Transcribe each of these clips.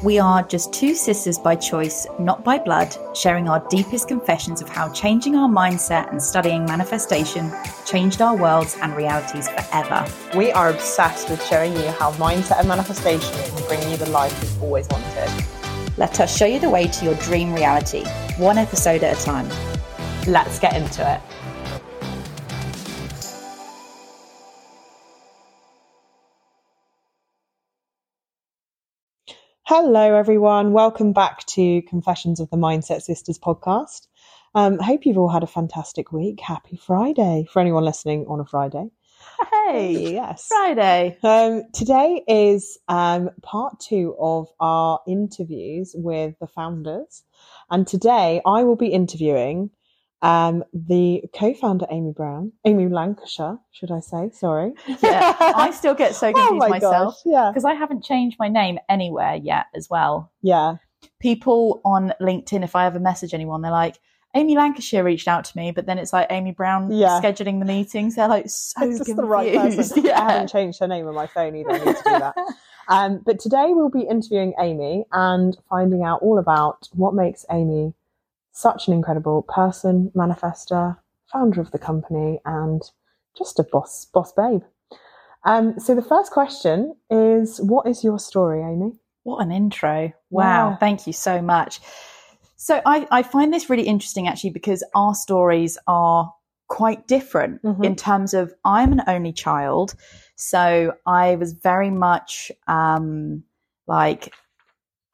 We are just two sisters by choice, not by blood, sharing our deepest confessions of how changing our mindset and studying manifestation changed our worlds and realities forever. We are obsessed with showing you how mindset and manifestation can bring you the life you've always wanted. Let us show you the way to your dream reality, one episode at a time. Let's get into it. Hello, everyone. Welcome back to Confessions of the Mindset Sisters podcast. Um, hope you've all had a fantastic week. Happy Friday for anyone listening on a Friday. Hey, Yes. Friday. Um, today is um, part two of our interviews with the founders. And today I will be interviewing um, the co founder, Amy Brown, Amy Lancashire, should I say? Sorry. Yeah, I still get so oh confused my myself gosh. Yeah. because I haven't changed my name anywhere yet as well. Yeah. People on LinkedIn, if I ever message anyone, they're like, Amy Lancashire reached out to me, but then it's like Amy Brown Yeah. scheduling the meetings. They're like so It's just confused. the right person. Yeah. I haven't changed her name on my phone either. I need to do that. Um, but today we'll be interviewing Amy and finding out all about what makes Amy such an incredible person, manifester, founder of the company, and just a boss, boss babe. Um, so the first question is, what is your story, Amy? What an intro. Wow. Yeah. Thank you so much. So I, I find this really interesting actually because our stories are quite different Mhm. in terms of I'm an only child. So I was very much um, like,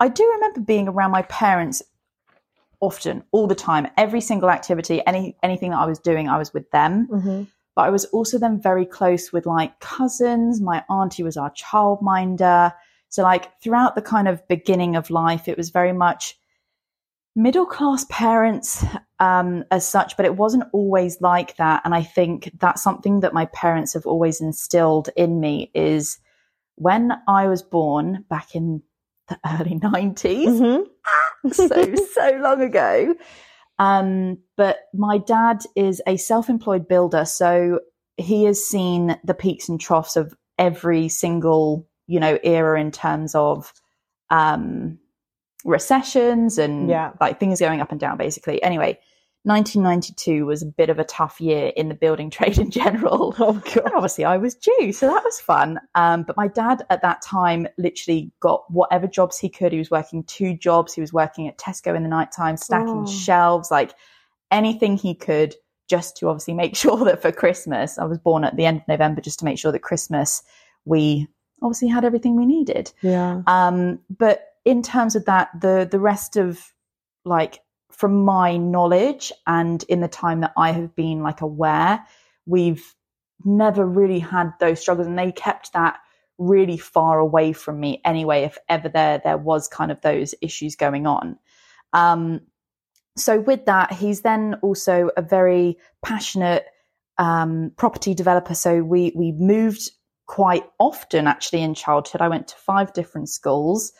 I do remember being around my parents often, all the time, every single activity, any anything that I was doing, I was with them Mm-hmm. but I was also then very close with like cousins. My auntie was our childminder. So, like, throughout the kind of beginning of life, it was very much middle class parents um, as such, but it wasn't always like that. And I think that's something that my parents have always instilled in me is when I was born back in the early 90s, Mm-hmm. so so long ago. Um, but my dad is a self-employed builder, so he has seen the peaks and troughs of every single you know era in terms of um, recessions and Yeah. like things going up and down. Basically, anyway. 1992 was a bit of a tough year in the building trade in general. Oh, God. And obviously I was due, so that was fun. Um, but my dad at that time literally got whatever jobs he could. He was working two jobs. He was working at Tesco in the nighttime, stacking Oh. shelves, like anything he could, just to obviously make sure that for Christmas, I was born at the end of November, just to make sure that Christmas we obviously had everything we needed. Yeah. Um, but in terms of that, the the rest of like from my knowledge and in the time that I have been like aware, we've never really had those struggles, and they kept that really far away from me anyway. If ever there there was kind of those issues going on. Um, so with that, he's then also a very passionate um, property developer. So we we moved quite often actually in childhood. I went to five different schools.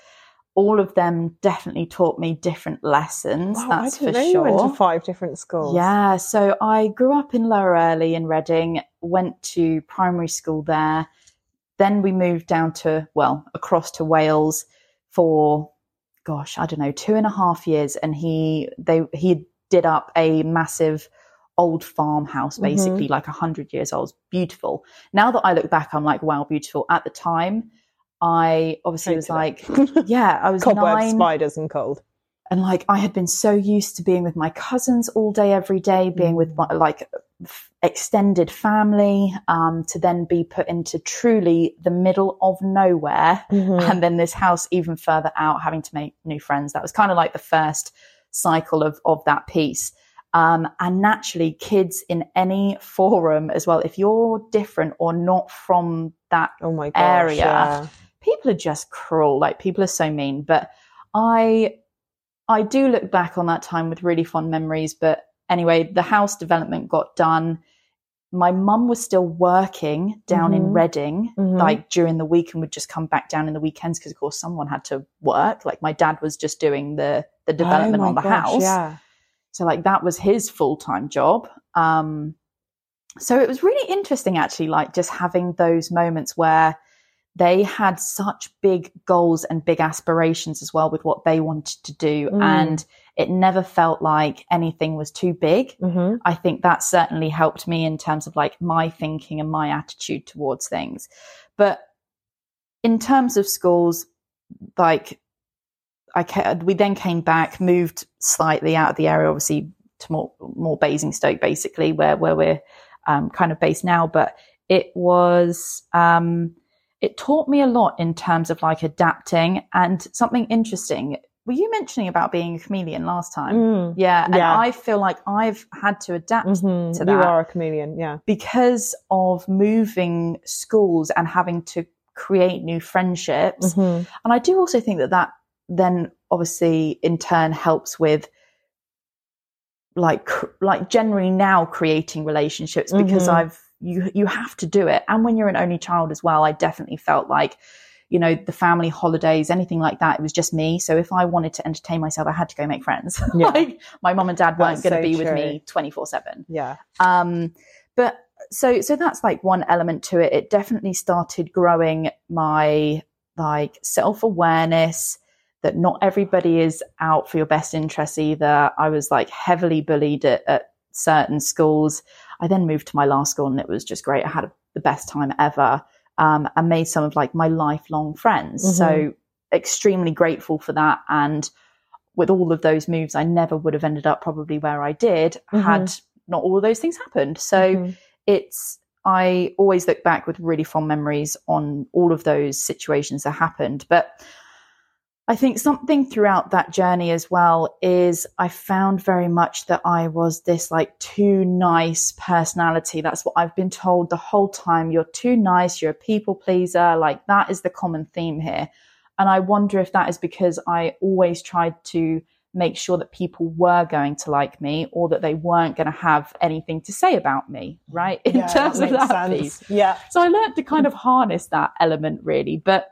All of them definitely taught me different lessons. Wow, that's for know sure. you went to five different schools. Yeah, so I grew up in Lower Earley in Reading, went to primary school there. Then we moved down to, well, across to Wales for, gosh, I don't know, two and a half years. And he, they, he did up a massive old farmhouse, mm-hmm. basically like a hundred years old. Beautiful. Now that I look back, I'm like, wow, beautiful. At the time, I obviously was like, yeah, I was Cobwebs, spiders, and cold. and like I had been so used to being with my cousins all day, every day, being with my like f- extended family, um, to then be put into truly the middle of nowhere, Mm-hmm. and then this house even further out, having to make new friends. That was kind of like the first cycle of of that piece. Um, and naturally, kids in any forum as well, if you're different or not from that Oh my gosh. area. Yeah. People are just cruel. Like people are so mean. But I I do look back on that time with really fond memories. But anyway, the house development got done. My mum was still working down in Mhm. Reading, Mhm. like during the week, and would just come back down in the weekends because, of course, someone had to work. Like my dad was just doing the the development Oh on the gosh, house. Yeah. So like that was his full time job. Um, so it was really interesting actually, like just having those moments where they had such big goals and big aspirations as well with what they wanted to do. Mm. And it never felt like anything was too big. Mhm. I think that certainly helped me in terms of like my thinking and my attitude towards things. But in terms of schools, like I ca- we then came back, moved slightly out of the area, obviously to more more Basingstoke, basically where where we're um, kind of based now. But it was um, it taught me a lot in terms of like adapting and something interesting. Were you mentioning about being a chameleon last time? Mm. Yeah, and Yeah. I feel like I've had to adapt Mhm. to You are a chameleon, yeah. because of moving schools and having to create new friendships. Mhm. And I do also think that that then obviously in turn helps with like like generally now creating relationships because Mhm. I've you you have to do it. And when you're an only child as well, I definitely felt like you know the family holidays anything like that it was just me so if i wanted to entertain myself i had to go make friends Yeah. like my mom and dad weren't going to so be with me 24 7 Yeah. um, but so so that's like one element to it. It definitely started growing my like self awareness that not everybody is out for your best interests either. I was like heavily bullied at, at certain schools. I then moved to my last school and it was just great. I had the best time ever. Um, and made some of like my lifelong friends. Mhm. So extremely grateful for that. And with all of those moves, I never would have ended up probably where I did had not all of those things happened. So Mhm. it's I always look back with really fond memories on all of those situations that happened. But I think something throughout that journey as well is I found very much that I was this like too nice personality. That's what I've been told the whole time. You're too nice. You're a people pleaser. Like that is the common theme here. And I wonder if that is because I always tried to make sure that people were going to like me or that they weren't going to have anything to say about me, right? In Yeah, terms of that sense. piece. Yeah. So I learned to kind of harness that element really. But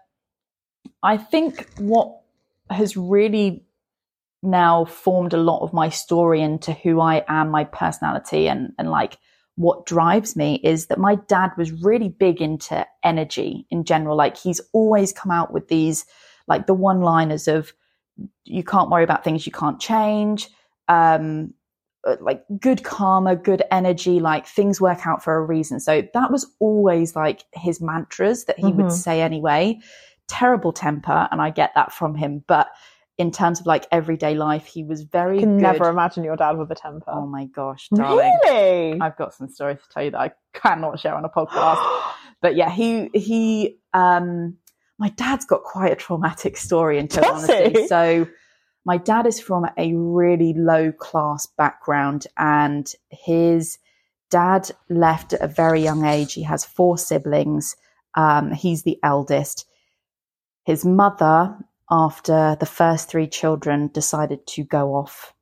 I think what has really now formed a lot of my story into who I am, my personality, and, and like what drives me is that my dad was really big into energy in general. Like he's always come out with these, like the one liners of, you can't worry about things you can't change. Um, uh, like good karma, good energy, like things work out for a reason. So that was always like his mantras that he Mhm. would say anyway. Terrible temper, and I get that from him. But in terms of like everyday life, he was very I can good. never imagine your dad with a temper. Oh my gosh, darling. really? I've got some stories to tell you that I cannot share on a podcast. but yeah, he he um my dad's got quite a traumatic story in Does honesty. So my dad is from a really low class background and his dad left at a very young age. He has four siblings. Um, he's the eldest. His mother, after the first three children, decided to go off.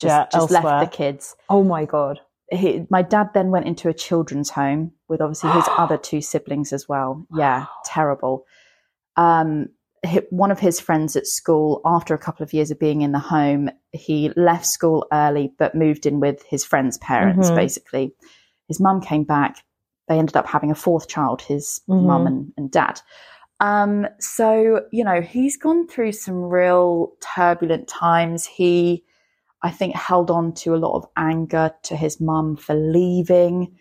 Just, Yeah, just elsewhere. left the kids oh my god. he, my dad then went into a children's home with obviously his other two siblings as well. Yeah, terrible. Um, one of his friends at school, after a couple of years of being in the home, he left school early but moved in with his friend's parents, Mhm. basically. His mum came back. They ended up having a fourth child, his Mhm. mum and, and dad. Um, so, you know, he's gone through some real turbulent times. He, I think, held on to a lot of anger to his mum for leaving.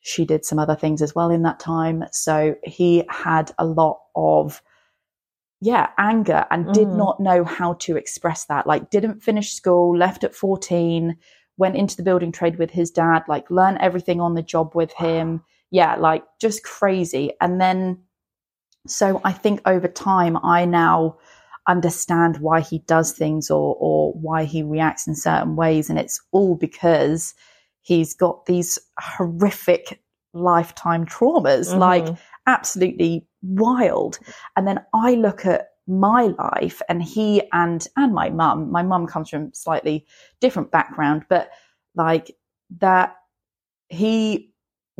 She did some other things as well in that time. So he had a lot of, yeah, anger and did Mhm. not know how to express that. Like, didn't finish school, left at 14, went into the building trade with his dad, like, learned everything on the job with him. Yeah, like, just crazy. And then, so I think over time, I now understand why he does things or or why he reacts in certain ways. And it's all because he's got these horrific lifetime traumas like Mhm. absolutely wild. And then i look at my life and he and and my mum. My mum comes from slightly different background but like that he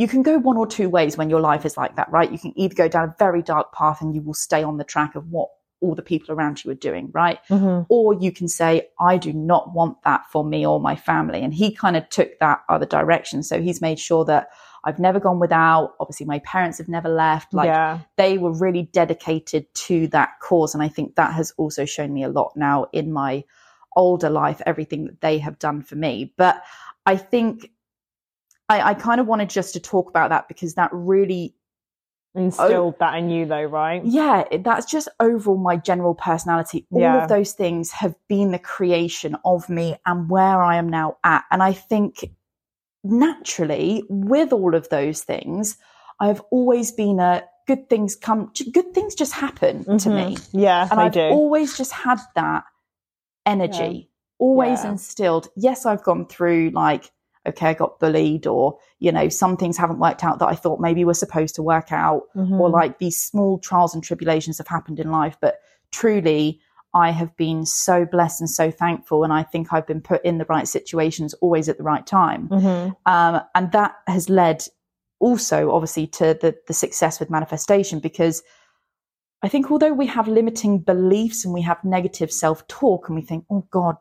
you can go one or two ways when your life is like that right you can either go down a very dark path and you will stay on the track of what all the people around you are doing, right? Mhm. Or you can say, I do not want that for me or my family. And he kind of took that other direction. So he's made sure that I've never gone without. Obviously, my parents have never left. Like yeah. they were really dedicated to that cause. And I think that has also shown me a lot now in my older life, everything that they have done for me. But I think I, I kind of wanted just to talk about that because that really Instilled that in you, though, right? yeah, that's just overall my general personality. All Yeah. of those things have been the creation of me and where I am now at. And I think naturally, with all of those things, I've always been a good things come, good things just happen to Mhm. me. Yeah, And I've do. always just had that energy, always Yeah. instilled. Yes, I've gone through like, okay, I got bullied, or, you know, some things haven't worked out that I thought maybe were supposed to work out Mhm. or like these small trials and tribulations have happened in life. But truly, I have been so blessed and so thankful. And I think I've been put in the right situations always at the right time. Mhm. Um, and that has led also, obviously, to the, the success with manifestation because I think although we have limiting beliefs and we have negative self talk and we think, oh God,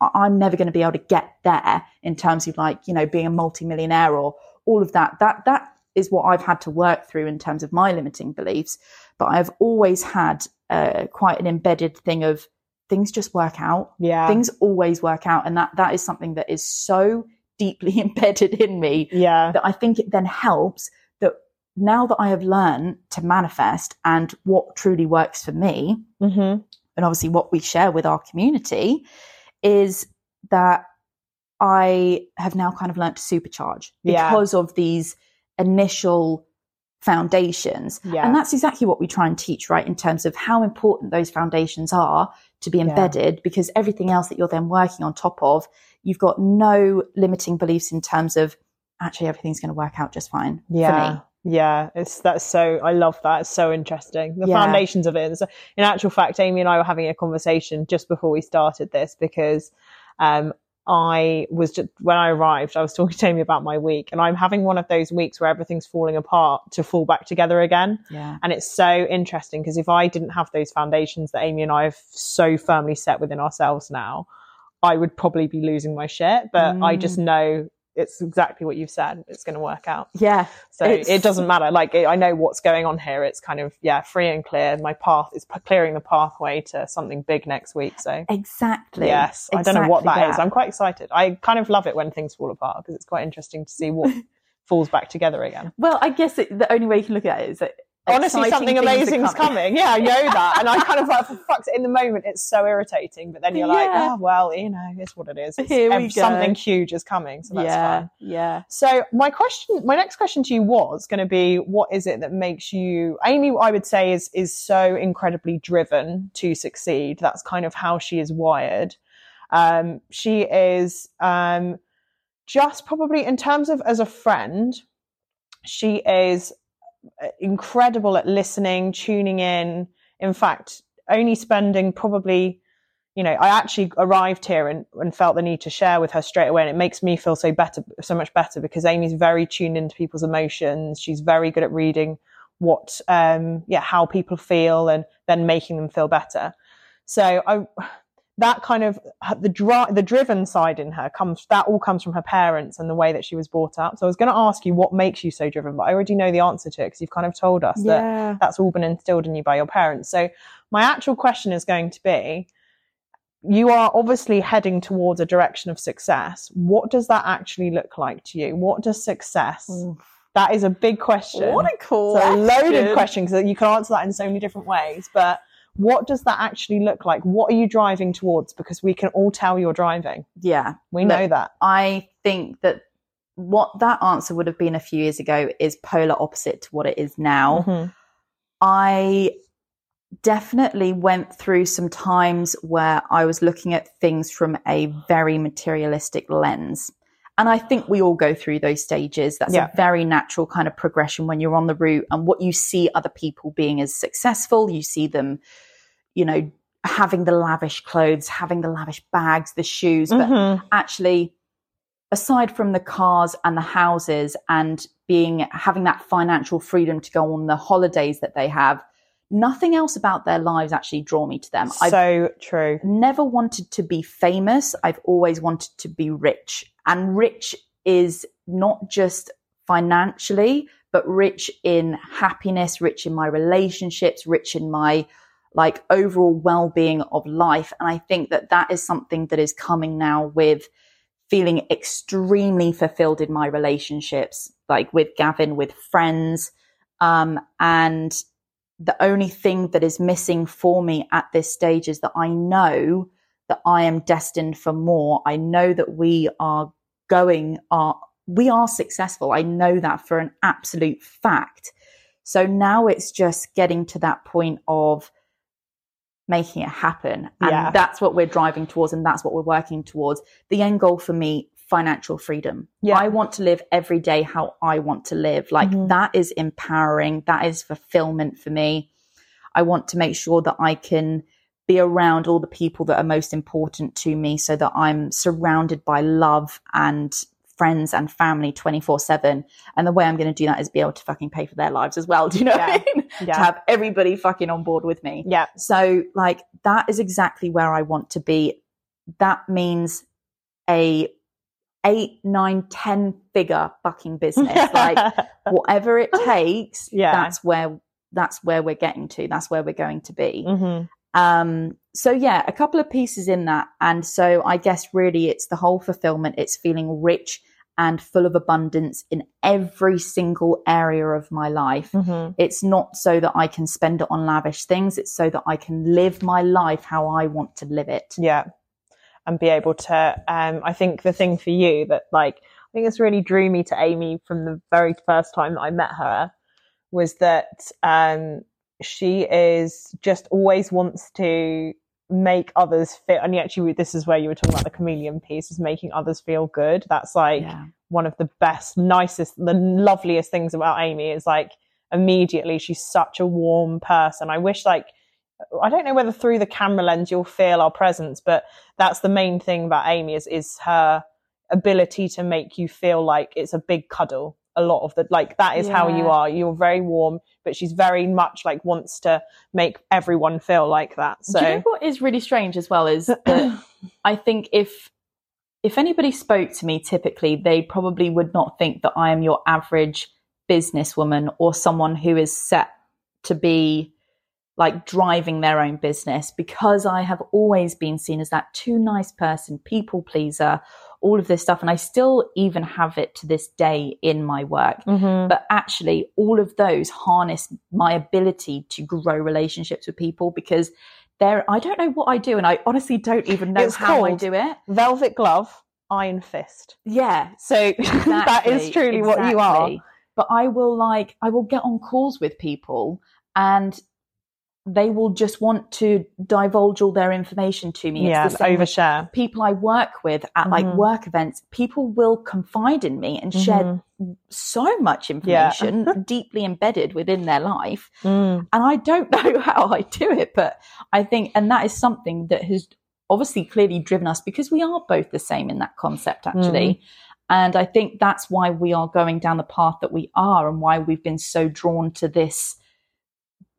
I'm never going to be able to get there in terms of like, you know, being a multimillionaire or all of that, that, that is what I've had to work through in terms of my limiting beliefs. But I've always had uh, quite an embedded thing of things just work out Yeah. things always work out and that that is something that is so deeply embedded in me yeah. that i think it then helps that now that i have learned to manifest and what truly works for me hmm and obviously what we share with our community is that i have now kind of learned to supercharge Yeah. because of these initial foundations Yeah. and that's exactly what we try and teach, right? In terms of how important those foundations are to be embedded, because everything else that you're then working on top of, you've got no limiting beliefs in terms of actually everything's going to work out just fine for yeah. me. Yeah, it's that's so. I love that. It's so interesting. The Yeah. foundations of it. In actual fact, Amy and I were having a conversation just before we started this because um, I was just when I arrived, I was talking to Amy about my week, and I'm having one of those weeks where everything's falling apart to fall back together again. Yeah. And it's so interesting because if I didn't have those foundations that Amy and I have so firmly set within ourselves now, I would probably be losing my shit. But I just know it's exactly what you've said. It's going to work out. Yeah. So it doesn't matter. Like I know what's going on here. It's kind of yeah, free and clear. My path is p- clearing the pathway to something big next week. So Exactly. yes, I don't know what that Exactly is. I'm quite excited. I kind of love it when things fall apart because it's quite interesting to see what falls back together again. Well, I guess it, the only way you can look at it is that Honestly, something amazing's coming. Yeah, I know that, and I kind of like for fuck's in the moment. It's so irritating, but then you're like, Yeah. oh well, you know, it's what it is. It's, Here we Something huge is coming, so that's yeah. fun. Yeah. So my question, my next question to you was going to be, what is it that makes you, Amy? I would say is is so incredibly driven to succeed. That's kind of how she is wired. Um, she is um, just probably in terms of as a friend, she is incredible at listening, tuning in. In fact, only spending probably you know, I actually arrived here and, and felt the need to share with her straight away. And it makes me feel so better, so much better because Amy's very tuned into people's emotions. She's very good at reading what, um, yeah, how people feel and then making them feel better. So I, that kind of the dri- the driven side in her comes, that all comes from her parents and the way that she was brought up. So I was going to ask you what makes you so driven, but I already know the answer to it because you've kind of told us that that's all been instilled in you by your parents. So my actual question is going to be, you are obviously heading towards a direction of success. What does that actually look like to you? What does success? Oof. That is a big question. What a cool. It's a loaded question because you can answer that in so many different ways. But what does that actually look like? What are you driving towards? Because we can all tell you're driving. Yeah. We know that. I think that what that answer would have been a few years ago is polar opposite to what it is now. Mhm. I definitely went through some times where I was looking at things from a very materialistic lens. And I think we all go through those stages. That's Yeah. a very natural kind of progression when you're on the route and what you see other people being as successful. You see them, you know, having the lavish clothes, having the lavish bags, the shoes, but Mhm. actually aside from the cars and the houses and being having that financial freedom to go on the holidays that they have nothing else about their lives actually draw me to them. I've So true. never wanted to be famous. I've always wanted to be rich. And rich is not just financially, but rich in happiness, rich in my relationships, rich in my like overall well-being of life. And I think that that is something that is coming now with feeling extremely fulfilled in my relationships, like with Gavin, with friends. Um, and the only thing that is missing for me at this stage is that I know that I am destined for more. I know that we are going, are, we are successful. I know that for an absolute fact. So now it's just getting to that point of making it happen. And Yeah. that's what we're driving towards and that's what we're working towards. The end goal for me, financial freedom. Yeah. I want to live every day how I want to live. Like Mhm. that is empowering. That is fulfillment for me. I want to make sure that I can be around all the people that are most important to me so that I'm surrounded by love and friends and family 24 7. And the way I'm going to do that is be able to fucking pay for their lives as well. Do you know what I mean? To have everybody fucking on board with me. Yeah. So, like, that is exactly where I want to be. That means a eight, nine, ten figure fucking business. like, whatever it takes, Yeah. that's where that's where we're getting to. That's where we're going to be. hmm Um, so yeah, a couple of pieces in that. And so I guess really it's the whole fulfillment. It's feeling rich and full of abundance in every single area of my life. hmm It's not so that I can spend it on lavish things. It's so that I can live my life how I want to live it. Yeah. And be able to, um, I think the thing for you that like, I think this really drew me to Amy from the very first time that I met her was that, um, she is just always wants to make others feel, and actually this is where you were talking about the chameleon piece is making others feel good. That's like, Yeah. one of the best, nicest, the loveliest things about Amy is like immediately she's such a warm person. I wish like I don't know whether through the camera lens you'll feel our presence, but that's the main thing about Amy is is her ability to make you feel like it's a big cuddle. A lot of the like that is how you are. You're very warm, but she's very much like wants to make everyone feel like that. So Do you know what is really strange as well is that I think if if anybody spoke to me typically, they probably would not think that I am your average businesswoman or someone who is set to be like driving their own business because I have always been seen as that too nice person, people pleaser, all of this stuff. And I still even have it to this day in my work. Mhm. But actually, all of those harness my ability to grow relationships with people because there, I don't know what I do, and I honestly don't even know It's how I do it. velvet glove, iron fist. Yeah, So that is exactly, truly what you are. But I will like, I will get on calls with people and they will just want to divulge all their information to me. Yeah, it's the same with overshare. people I work with at like Mhm. work events. People will confide in me and share Mhm. so much information deeply embedded within their life. Mm. And I don't know how I do it, but I think, and that is something that has obviously clearly driven us because we are both the same in that concept, actually. And I think that's why we are going down the path that we are and why we've been so drawn to this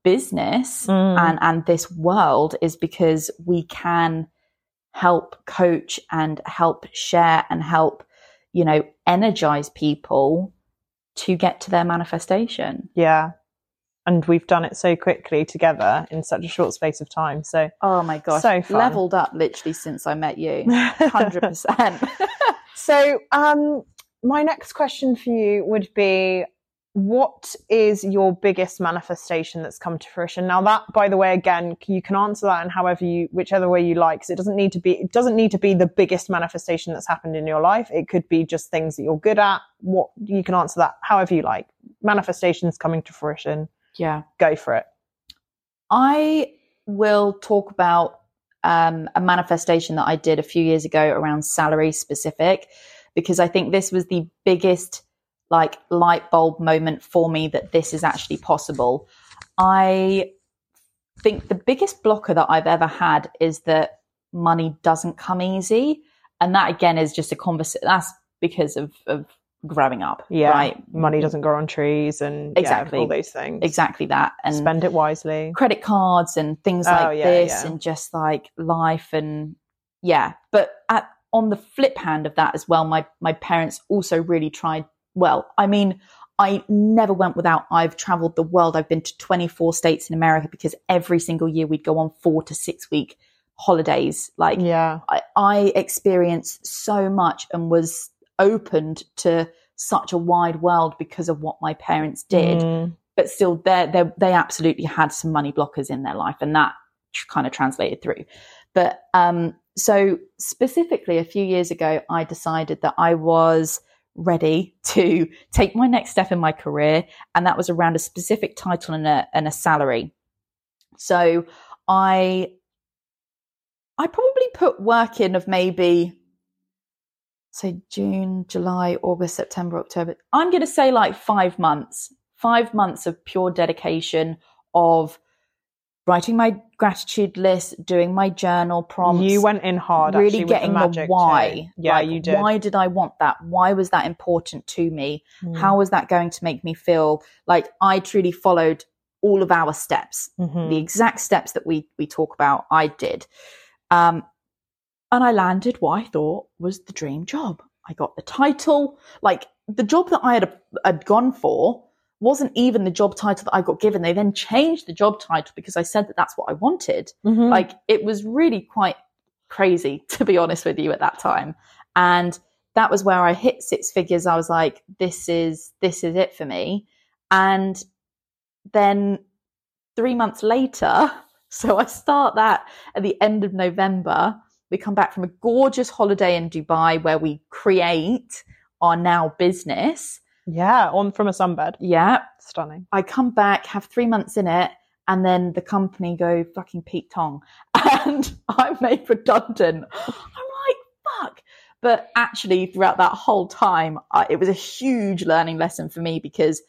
business Mm. and, and this world is because we can help coach and help share and help, you know, energize people to get to their manifestation. Yeah. And we've done it so quickly together in such a short space of time. So Oh my gosh. So fun. Leveled up literally since I met you. 100%. So, um, my next question for you would be what is your biggest manifestation that's come to fruition? Now that, by the way, again, you can answer that in however you, whichever way you like, because it doesn't need to be, it doesn't need to be the biggest manifestation that's happened in your life. It could be just things that you're good at. What, you can answer that however you like. Manifestations coming to fruition. yeah. Go for it. I will talk about um, a manifestation that I did a few years ago around salary specific, because I think this was the biggest like light bulb moment for me that this is actually possible. I think the biggest blocker that I've ever had is that money doesn't come easy. And that again is just a conversation. That's because of, of growing up. Yeah. Right. Money doesn't grow on trees and Exactly. yeah, all those things. Exactly that. And Spend it wisely. credit cards and things Oh, like yeah, this yeah. and just like life and yeah but at on the flip hand of that as well my my parents also really tried well i mean i never went without i've traveled the world i've been to 24 states in america because every single year we'd go on 4 to 6 week holidays like Yeah. I, I experienced so much and was opened to such a wide world because of what my parents did Mm. but still they they they absolutely had some money blockers in their life and that kind of translated through but um so specifically a few years ago i decided that i was ready to take my next step in my career and that was around a specific title and a and a salary so i i probably put work in of maybe say June, July, August, September, October. I'm going to say like five months, five months of pure dedication of writing my gratitude list, doing my journal prompts. You went in hard. really actually, getting with the, the, why. too. Yeah, Like, you did. Why did I want that? Why was that important to me? Mm. How was that going to make me feel like I truly followed all of our steps? Mhm. the exact steps that we we talk about i did um and i landed what i thought was the dream job i got the title like the job that i had, had gone for wasn't even the job title that i got given. They then changed the job title because i said that that's what i wanted. Mhm. like it was really quite crazy to be honest with you at that time. And that was where i hit six figures. I was like this is this is it for me. And then three months later so i start that at the end of november. We come back from a gorgeous holiday in dubai where we create our now business yeah, on from a sunbed. yeah Stunning. I come back, have three months in it, and then the company go fucking Pete Tong, and I'm made redundant. I'm like, fuck. But actually, throughout that whole time, I, it was a huge learning lesson for me because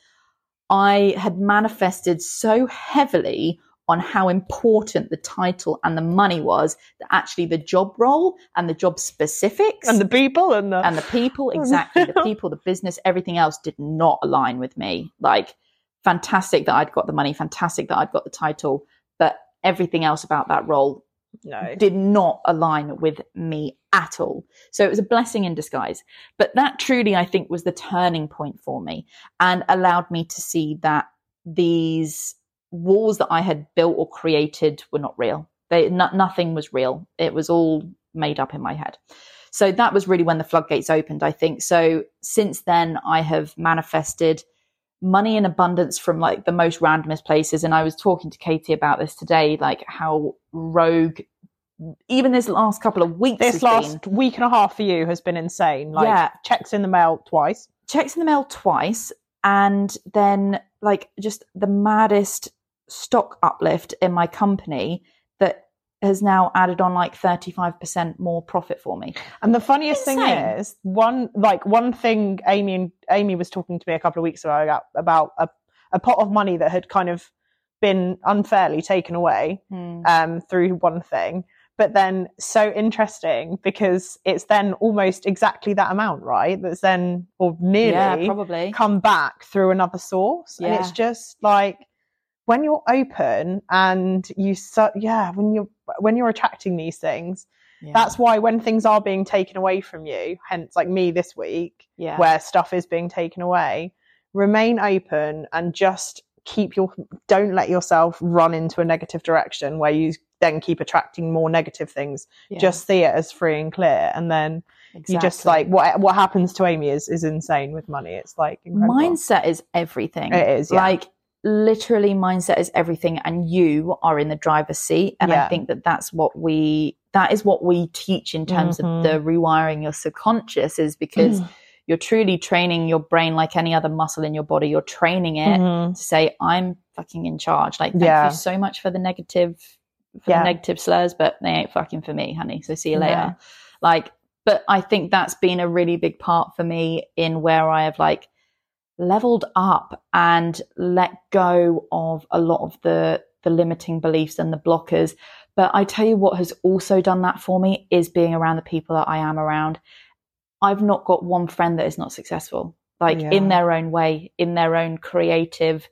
I had manifested so heavily on how important the title and the money was that actually the job role and the job specifics And the people and the and the people exactly the people the business everything else did not align with me. Like fantastic that i'd got the money fantastic that i'd got the title but everything else about that role no. did not align with me at all. So it was a blessing in disguise. But that truly i think was the turning point for me and allowed me to see that these walls that i had built or created were not real they no, nothing was real it was all made up in my head so that was really when the floodgates opened, I think. So since then, I have manifested money in abundance from like the most randomest places. And I was talking to Katie about this today, like how rogue, even this last couple of weeks, This last been, week and a half for you has been insane. Like Yeah. checks in the mail twice. checks in the mail twice, and then like just the maddest stock uplift in my company that has now added on like 35% more profit for me. And the funniest thing is, one like one thing Amy and Amy was talking to me a couple of weeks ago about, a, a pot of money that had kind of been unfairly taken away um, through one thing. But then so interesting because it's then almost exactly that amount, right? That's then or nearly Yeah, probably. come back through another source. And it's just like when you're open and you so yeah, when you're when you're attracting these things, Yeah. that's why when things are being taken away from you, hence like me this week, yeah. where stuff is being taken away, remain open and just keep your don't let yourself run into a negative direction where you then keep attracting more negative things. Yeah, Just see it as free and clear and then you just like what what happens to Amy is is insane with money. It's like incredible. mindset is everything. It is, yeah. like literally mindset is everything and you are in the driver's seat and i think that that's what we that is what we teach in terms Mhm. of the rewiring your subconscious is because Mm. you're truly training your brain like any other muscle in your body you're training it Mhm. to say i'm fucking in charge like thank Yeah. you so much for the negative for Yeah. the negative slurs but they ain't fucking for me honey so see you Yeah. later like but i think that's been a really big part for me in where i have like leveled up and let go of a lot of the the limiting beliefs and the blockers but i tell you what has also done that for me is being around the people that i am around i've not got one friend that is not successful like Yeah. in their own way, in their own creative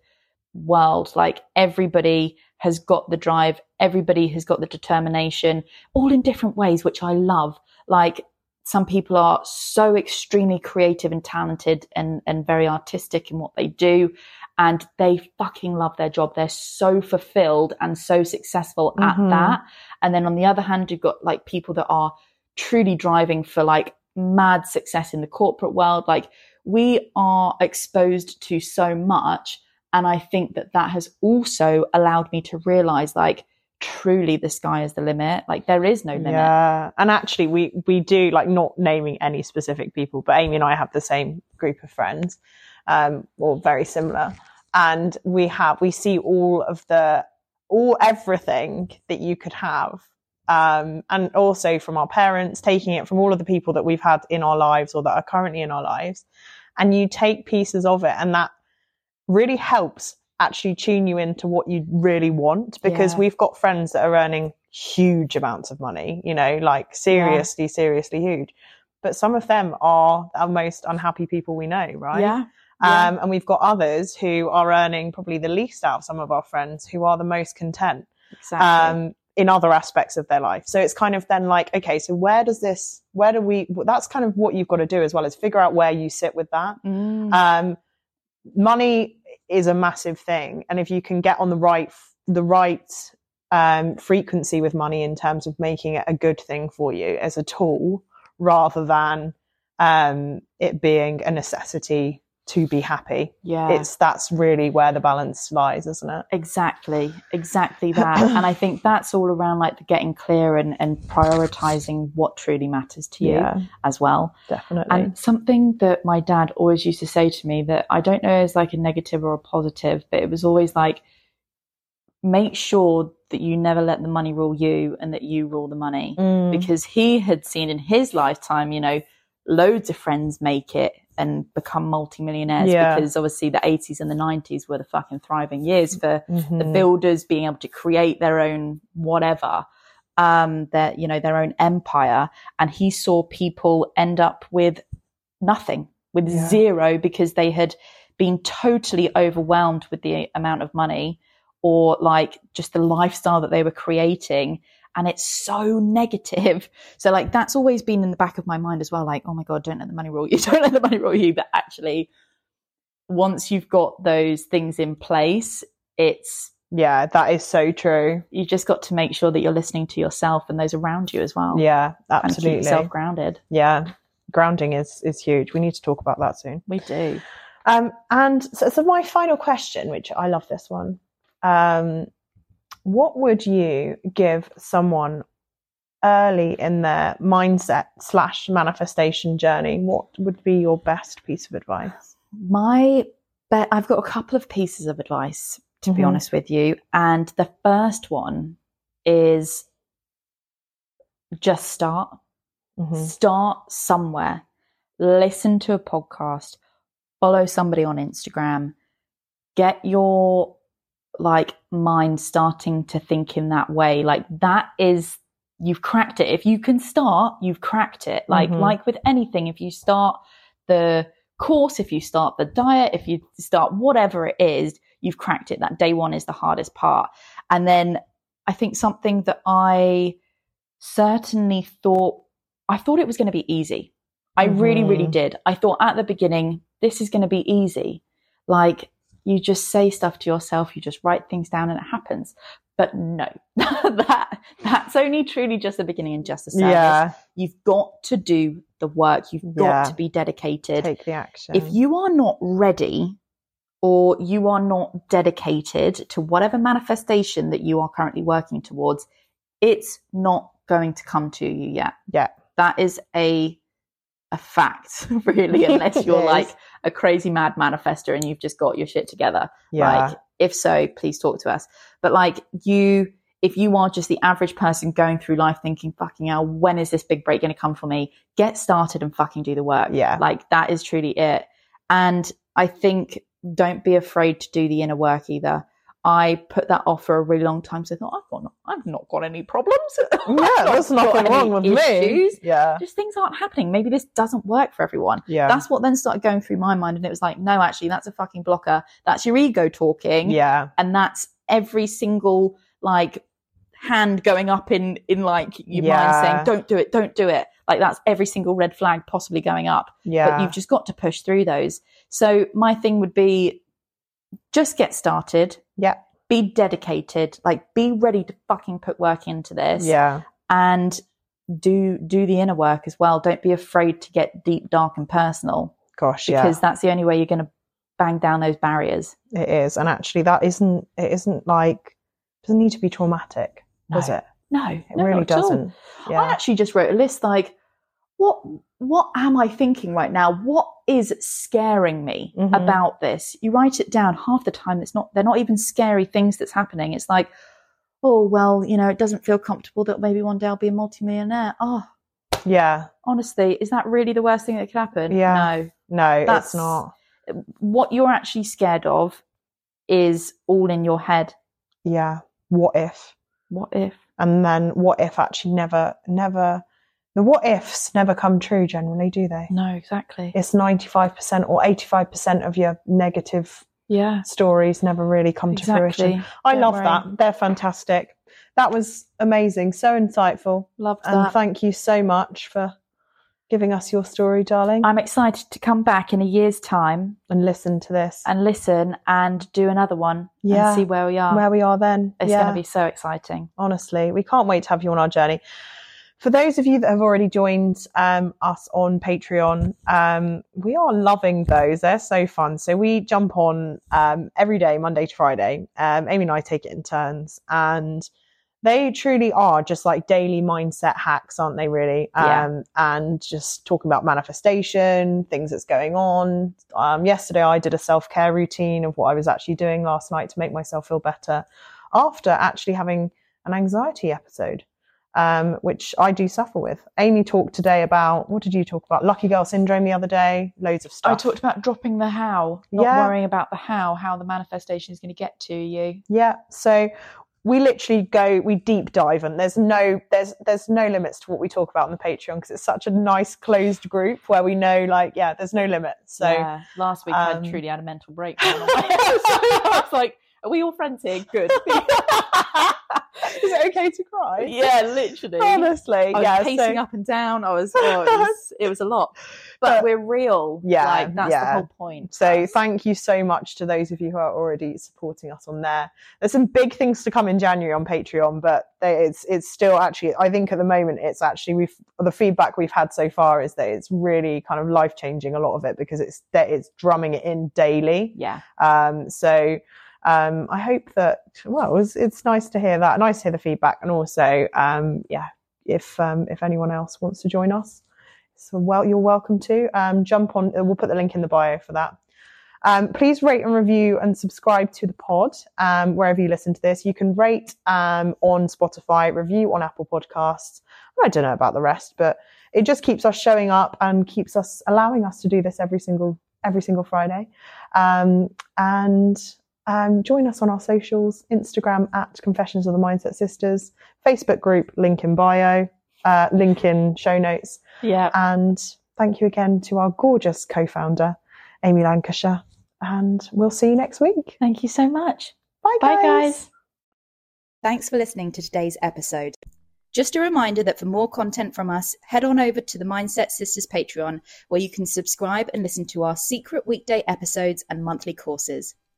world. Like everybody has got the drive, everybody has got the determination, all in different ways, which I love. Like some people are so extremely creative and talented and, and very artistic in what they do. And they fucking love their job. They're so fulfilled and so successful at Mhm. that. And then on the other hand, you've got like people that are truly driving for like mad success in the corporate world. Like we are exposed to so much. And I think that that has also allowed me to realize like truly the sky is the limit. Like there is no limit. Yeah, and actually, we we do like not naming any specific people, but Amy and I have the same group of friends, um, or very similar, and we have we see all of the all everything that you could have, um, and also from our parents, taking it from all of the people that we've had in our lives or that are currently in our lives, and you take pieces of it, and that really helps actually tune you into what you really want because Yeah. we've got friends that are earning huge amounts of money, you know, like seriously, seriously huge. But some of them are our most unhappy people we know, right? Yeah. yeah. Um, and we've got others who are earning probably the least out of some of our friends who are the most content Exactly. um, in other aspects of their life. So it's kind of then like, okay, so where does this, where do we, that's kind of what you've got to do as well is figure out where you sit with that. Mm. Um, money is a massive thing, and if you can get on the right the right um, frequency with money in terms of making it a good thing for you as a tool, rather than um, it being a necessity to be happy, yeah. it's that's really where the balance lies, isn't it? Exactly, exactly that. and I think that's all around like the getting clear and, and prioritizing what truly matters to you as well. definitely. And something that my dad always used to say to me that I don't know as like a negative or a positive, but it was always like, make sure that you never let the money rule you and that you rule the money. Mm, Because he had seen in his lifetime, you know, loads of friends make it and become multimillionaires Yeah. because obviously the 80s and the 90s were the fucking thriving years for the mhm. builders being able to create their own whatever um their you know their own empire and he saw people end up with nothing with Yeah. zero because they had been totally overwhelmed with the amount of money or like just the lifestyle that they were creating and it's so negative so like that's always been in the back of my mind as well like oh my god don't let the money rule you don't let the money rule you but actually once you've got those things in place it's yeah, that is so true. you just got to make sure that you're listening to yourself and those around you as well Yeah, and keep absolutely. yourself grounded Yeah, grounding is is huge. We need to talk about that soon. we do Um, and so, so my final question, which I love this one, um, what would you give someone early in their mindset slash manifestation journey? What would be your best piece of advice? my bet i've got a couple of pieces of advice to be Mhm. honest with you and the first one is just start Mhm. start somewhere listen to a podcast follow somebody on instagram get your like mind starting to think in that way like that is you've cracked it if you can start you've cracked it like Mhm. like with anything if you start the course if you start the diet if you start whatever it is you've cracked it that day one is the hardest part and then i think something that i certainly thought I thought it was going to be easy. I really, really Mhm. did. I thought at the beginning, this is going to be easy. Like you just say stuff to yourself, you just write things down and it happens. But no, that that's only truly just the beginning and just the service. Yeah, You've got to do the work. You've got Yeah. to be dedicated. take the action. If you are not ready or you are not dedicated to whatever manifestation that you are currently working towards, it's not going to come to you yet. Yeah. That is a a fact, really, unless you're like a crazy mad manifester and you've just got your shit together. yeah, Like, if so, please talk to us. But like you, if you are just the average person going through life thinking, fucking hell, when is this big break going to come for me? Get started and fucking do the work. Yeah. Like that is truly it. And I think don't be afraid to do the inner work either. I put that off for a really long time. So I thought, I've got, I've not got any problems. Yeah, not nothing wrong with me. Yeah. Just things aren't happening. Maybe this doesn't work for everyone. Yeah. That's what then started going through my mind. And it was like, no, actually, that's a fucking blocker. That's your ego talking. yeah. And that's every single like hand going up in, in like your Yeah. mind saying, don't do it, don't do it. Like that's every single red flag possibly going up Yeah. but you've just got to push through those. So my thing would be just get started. Yeah. Be dedicated. Like be ready to fucking put work into this. yeah. And do do the inner work as well. Don't be afraid to get deep, dark and personal Gosh, yeah. because that's the only way you're gonna bang down those barriers. It is. And actually that isn't it isn't like doesn't need to be traumatic, does it? No, It no, really not at all. doesn't. I Yeah. actually just wrote a list like what what am I thinking right now? What is scaring me Mhm. about this? You write it down half the time it's not they're not even scary things that's happening. It's like, oh well, you know, it doesn't feel comfortable that maybe one day I'll be a multimillionaire. Oh, Yeah. honestly, is that really the worst thing that could happen? Yeah. No. No, That's- it's not. What you're actually scared of is all in your head. Yeah. What if? What if? And then what if actually never never the what ifs never come true generally, do they? No, exactly. It's ninety five percent or eighty five percent of your negative Yeah. stories never really come to fruition. I Don't love worry. that. They're fantastic. That was amazing, so insightful. Loved And that. thank you so much for giving us your story, darling, I'm excited to come back in a year's time and listen to this. and listen and do another one Yeah. and see where we are. Where we are then. it's yeah. going to be so exciting. honestly. We can't wait to have you on our journey. For those of you that have already joined um, us on Patreon, um, we are loving those. They're so fun. So we jump on um, every day, Monday to Friday. Um, Amy and I take it in turns, and they truly are just like daily mindset hacks, aren't they? Really, Yeah. um, and just talking about manifestation, things that's going on. Um, yesterday, I did a self care routine of what I was actually doing last night to make myself feel better after actually having an anxiety episode, um, which I do suffer with. Amy talked today about what did you talk about? Lucky girl syndrome the other day. Loads of stuff. I talked about dropping the how, not Yeah. worrying about the how, how the manifestation is going to get to you. Yeah. So we literally go, we deep dive, and there's no, there's, there's no limits to what we talk about on the Patreon because it's such a nice closed group where we know, like, yeah, there's no limit. So yeah. last week I um, truly had a mental breakdown. on my head. So I was like, are we all here? Good. is it okay to cry? yeah, literally. Honestly, I was yeah. pacing so, up and down. I was, oh, it was, it was a lot. But But- we're real. Yeah, Like, that's yeah. the whole point. So thank you so much to those of you who are already supporting us on there. There's some big things to come in January on Patreon, but there- it's it's still actually I think at the moment it's actually we've the feedback we've had so far is that it's really kind of life changing a lot of it because it's that it's drumming it in daily. Yeah. Um, so um, I hope that well it's, it's nice to hear that, nice to hear the feedback, and also um, yeah if um, if anyone else wants to join us. So well, you're welcome to um, jump on. We'll put the link in the bio for that. Um, please rate and review and subscribe to the pod um, wherever you listen to this. You can rate on Spotify, review on Apple Podcasts. I don't know about the rest, but it just keeps us showing up and keeps us allowing us to do this every single every single Friday. And um, join us on our socials: Instagram at Confessions of the Mindset Sisters, Facebook group link in bio, uh, link in show notes. Yeah. And thank you again to our gorgeous co-founder, Amy Lancashire. And we'll see you next week. Thank you so much. Bye, Bye, guys. guys. Thanks for listening to today's episode. Just a reminder that for more content from us, head on over to the Mindset Sisters Patreon, where you can subscribe and listen to our secret weekday episodes and monthly courses.